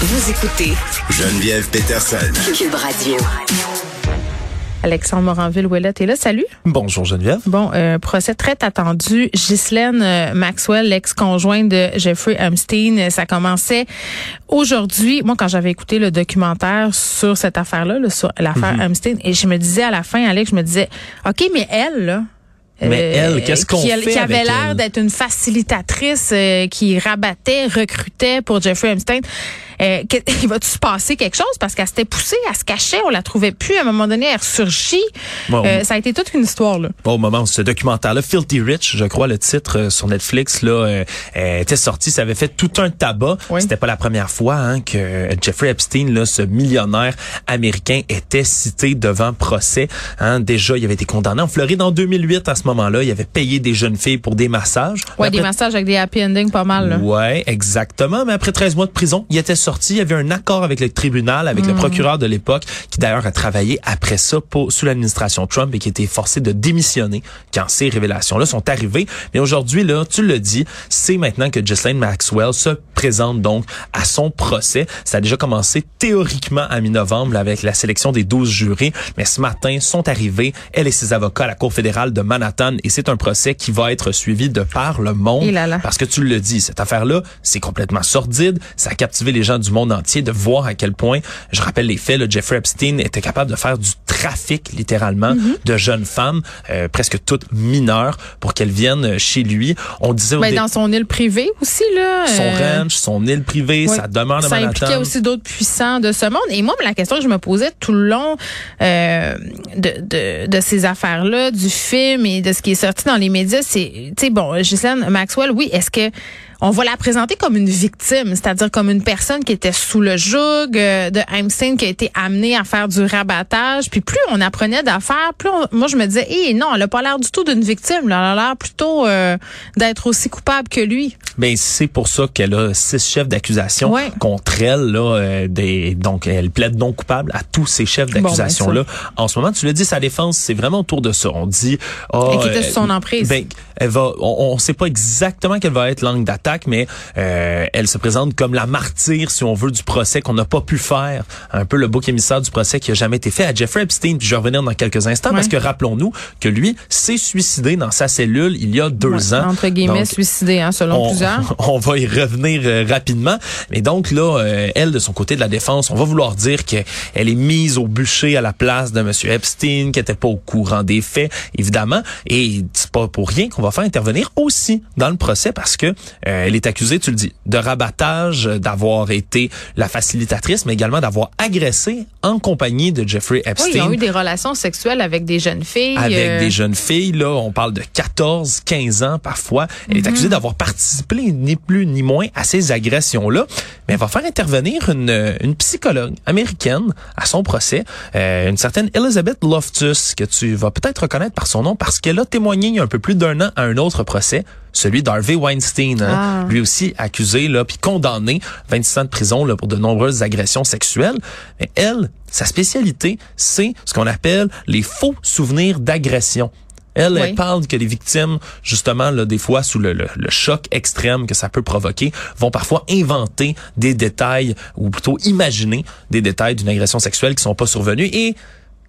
Vous écoutez Geneviève Peterson. Cube Radio. Alexandre Moranville-Ouellette est là. Salut. Bonjour Geneviève. Bon, euh, procès très attendu. Ghislaine euh, Maxwell, l'ex-conjointe de Jeffrey Epstein, euh, ça commençait aujourd'hui. Moi, quand j'avais écouté le documentaire sur cette affaire-là, là, sur l'affaire. Epstein, et je me disais à la fin, Alex, je me disais, OK, mais elle, là, Mais euh, elle, qu'est-ce qu'on qui, fait qui avait l'air d'être une facilitatrice euh, qui rabattait, recrutait pour Jeffrey Epstein. Euh, il va-tu se passer quelque chose? Parce qu'elle s'était poussée, elle se cachait, on la trouvait plus. À un moment donné, elle ressurgit. Bon. Euh, ça a été toute une histoire, là. Bon, au moment où ce documentaire-là, Filthy Rich, je crois le titre euh, sur Netflix, là, euh, était sorti, ça avait fait tout un tabac. Oui. C'était pas la première fois hein, que Jeffrey Epstein, là, ce millionnaire américain, était cité devant procès. Hein. Déjà, il avait été condamné en Floride en 2008. À ce moment-là, il avait payé des jeunes filles pour des massages. Ouais, des massages avec des happy endings pas mal, là. Ouais, exactement. Mais après 13 mois de prison, il était sorti. Il y avait un accord avec le tribunal, avec Mm. le procureur de l'époque, qui d'ailleurs a travaillé après ça pour, sous l'administration Trump et qui a été forcé de démissionner quand ces révélations-là sont arrivées. Mais aujourd'hui, là, tu le dis, c'est maintenant que Ghislaine Maxwell se présente donc à son procès. Ça a déjà commencé théoriquement à mi-novembre avec la sélection des 12 jurés. Mais ce matin, sont arrivés, elle et ses avocats à la Cour fédérale de Manhattan. Et c'est un procès qui va être suivi de par le monde. Là là. Parce que tu le dis, cette affaire-là, c'est complètement sordide. Ça a captivé les gens du monde entier de voir à quel point, je rappelle les faits, là, Jeffrey Epstein était capable de faire du trafic, littéralement, Mm-hmm. de jeunes femmes, euh, presque toutes mineures, pour qu'elles viennent chez lui. On disait au Ben, dans son île privée aussi, là. son euh, ranch, son île privée, ouais. sa demeure de Ça impliquait Manhattan. aussi d'autres puissants de ce monde. Et moi, la question que je me posais tout le long euh, de, de, de ces affaires-là, du film et de ce qui est sorti dans les médias, c'est, tu sais, bon, Ghislaine Maxwell, oui, est-ce que on va la présenter comme une victime, c'est-à-dire comme une personne qui était sous le joug euh, de Einstein, qui a été amenée à faire du rabattage. Puis plus on apprenait d'affaires, plus on- moi je me disais, eh non, elle a pas l'air du tout d'une victime. là. Elle a l'air plutôt euh, d'être aussi coupable que lui. Ben c'est pour ça qu'elle a six chefs d'accusation Ouais. contre elle là euh, des donc elle plaide non coupable à tous ces chefs ben, d'accusation là. en ce moment, tu le dis sa défense, c'est vraiment autour de ça. On dit Et qui était sous son emprise. Ben elle va on, on sait pas exactement quelle va être l'angle d'attaque mais euh, elle se présente comme la martyre si on veut du procès qu'on n'a pas pu faire, un peu le bouc émissaire du procès qui a jamais été fait à Jeffrey Epstein. Puis je vais revenir dans quelques instants Ouais. parce que rappelons-nous que lui s'est suicidé dans sa cellule il y a deux Ouais, ans. Entre guillemets, Donc, suicidé, hein, selon on, plusieurs. on va y revenir euh, rapidement. Mais donc là, euh, elle, de son côté de la défense, on va vouloir dire qu'elle est mise au bûcher à la place de Monsieur Epstein, qui était pas au courant des faits, évidemment. Et c'est pas pour rien qu'on va faire intervenir aussi dans le procès parce que euh, elle est accusée, tu le dis, de rabattage, euh, d'avoir été la facilitatrice, mais également d'avoir agressé en compagnie de Jeffrey Oui, Epstein ils ont eu des relations sexuelles avec des jeunes filles. avec euh, des jeunes filles. Là, on parle de 14, 15 ans parfois. Elle Mhm. est accusée d'avoir participé ni plus ni moins à ces agressions-là. Mais elle va faire intervenir une, une psychologue américaine à son procès, euh, une certaine Elizabeth Loftus, que tu vas peut-être reconnaître par son nom parce qu'elle a témoigné il y a un peu plus d'un an à un autre procès celui d'Harvey Weinstein, hein. Ah. lui aussi accusé là puis condamné 26 ans de prison là, pour de nombreuses agressions sexuelles. Mais elle, sa spécialité, c'est ce qu'on appelle les faux souvenirs d'agression. Elle, Oui. elle parle que les victimes, justement, là, des fois, sous le, le- le choc extrême que ça peut provoquer, vont parfois inventer des détails, ou plutôt imaginer des détails d'une agression sexuelle qui sont pas survenus. Et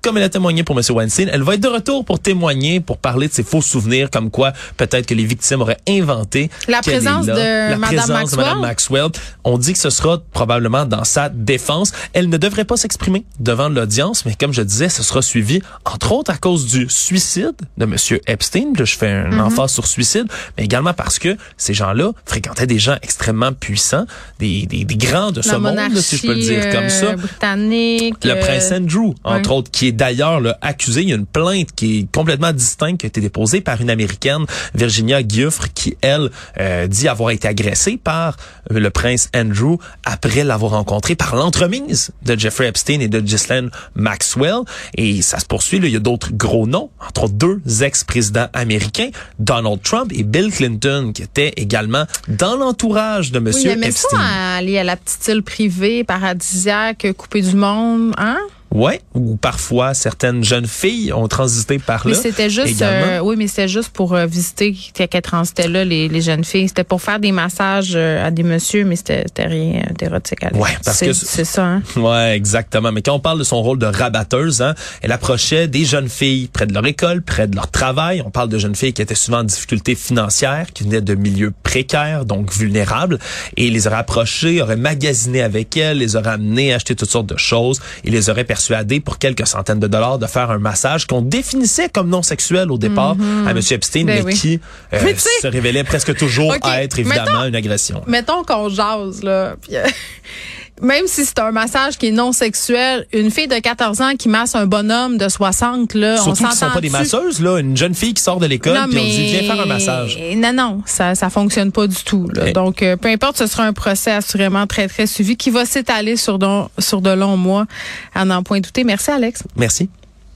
comme elle a témoigné pour M. Weinstein, elle va être de retour pour témoigner, pour parler de ses faux souvenirs, comme quoi peut-être que les victimes auraient inventé La présence de la Madame présence de Maxwell? Madame Maxwell. On dit que ce sera probablement dans sa défense. Elle ne devrait pas s'exprimer devant l'audience, mais comme je disais, ce sera suivi, entre autres, à cause du suicide de Monsieur Epstein. Là, je fais un Mm-hmm. emphase sur suicide, mais également parce que ces gens-là fréquentaient des gens extrêmement puissants, des, des, des grands de ce monde, si je peux le dire comme ça. euh, britannique. Le euh, prince Andrew, entre ouais. autres, qui est d'ailleurs accusé. Il y a une plainte qui est complètement distincte qui a été déposée par une Américaine, Virginia Giuffre, qui, elle, euh, dit avoir été agressée par le prince Andrew après l'avoir rencontré par l'entremise de Jeffrey Epstein et de Ghislaine Maxwell. Et ça se poursuit. Là, il y a d'autres gros noms, entre autres deux ex-présidents américains, Donald Trump et Bill Clinton, qui étaient également dans l'entourage de Oui, aimait ça Epstein. à aller à la petite île privée, paradisiaque, coupée du monde, hein? Ouais, ou parfois certaines jeunes filles ont transité par là. Mais c'était juste, euh, oui, mais c'était juste pour euh, visiter qu'elles transitaient là les, les jeunes filles. C'était pour faire des massages euh, à des messieurs, mais c'était rien d'érotique. Ouais, parce que c'est ça. Hein? Ouais, exactement. Mais quand on parle de son rôle de rabatteuse, hein, elle approchait des jeunes filles près de leur école, près de leur travail. On parle de jeunes filles qui étaient souvent en difficulté financière, qui venaient de milieux précaires, donc vulnérables, et les aurait approchées, aurait magasiné avec elles, les aurait amenées à acheter toutes sortes de choses, et les aurait persuadé pour quelques centaines de dollars de faire un massage qu'on définissait comme non sexuel au départ Mhm. à M. Epstein, Ben mais oui. qui euh, Mais se révélait presque toujours Ok, être évidemment mettons- une agression. Mettons qu'on jase, là. puis, euh, même si c'est un massage qui est non sexuel, une fille de 14 ans qui masse un bonhomme de 60, là, on Surtout qu'ils sont pas des masseuses, là. Une jeune fille qui sort de l'école, Non, puis on mais dit, viens faire un massage. Non, non, ça ça fonctionne pas du tout. là. Eh. Donc, euh, peu importe, ce sera un procès assurément très, très suivi qui va s'étaler sur, don- sur de longs mois à n'en point douter. Merci, Alex. Merci.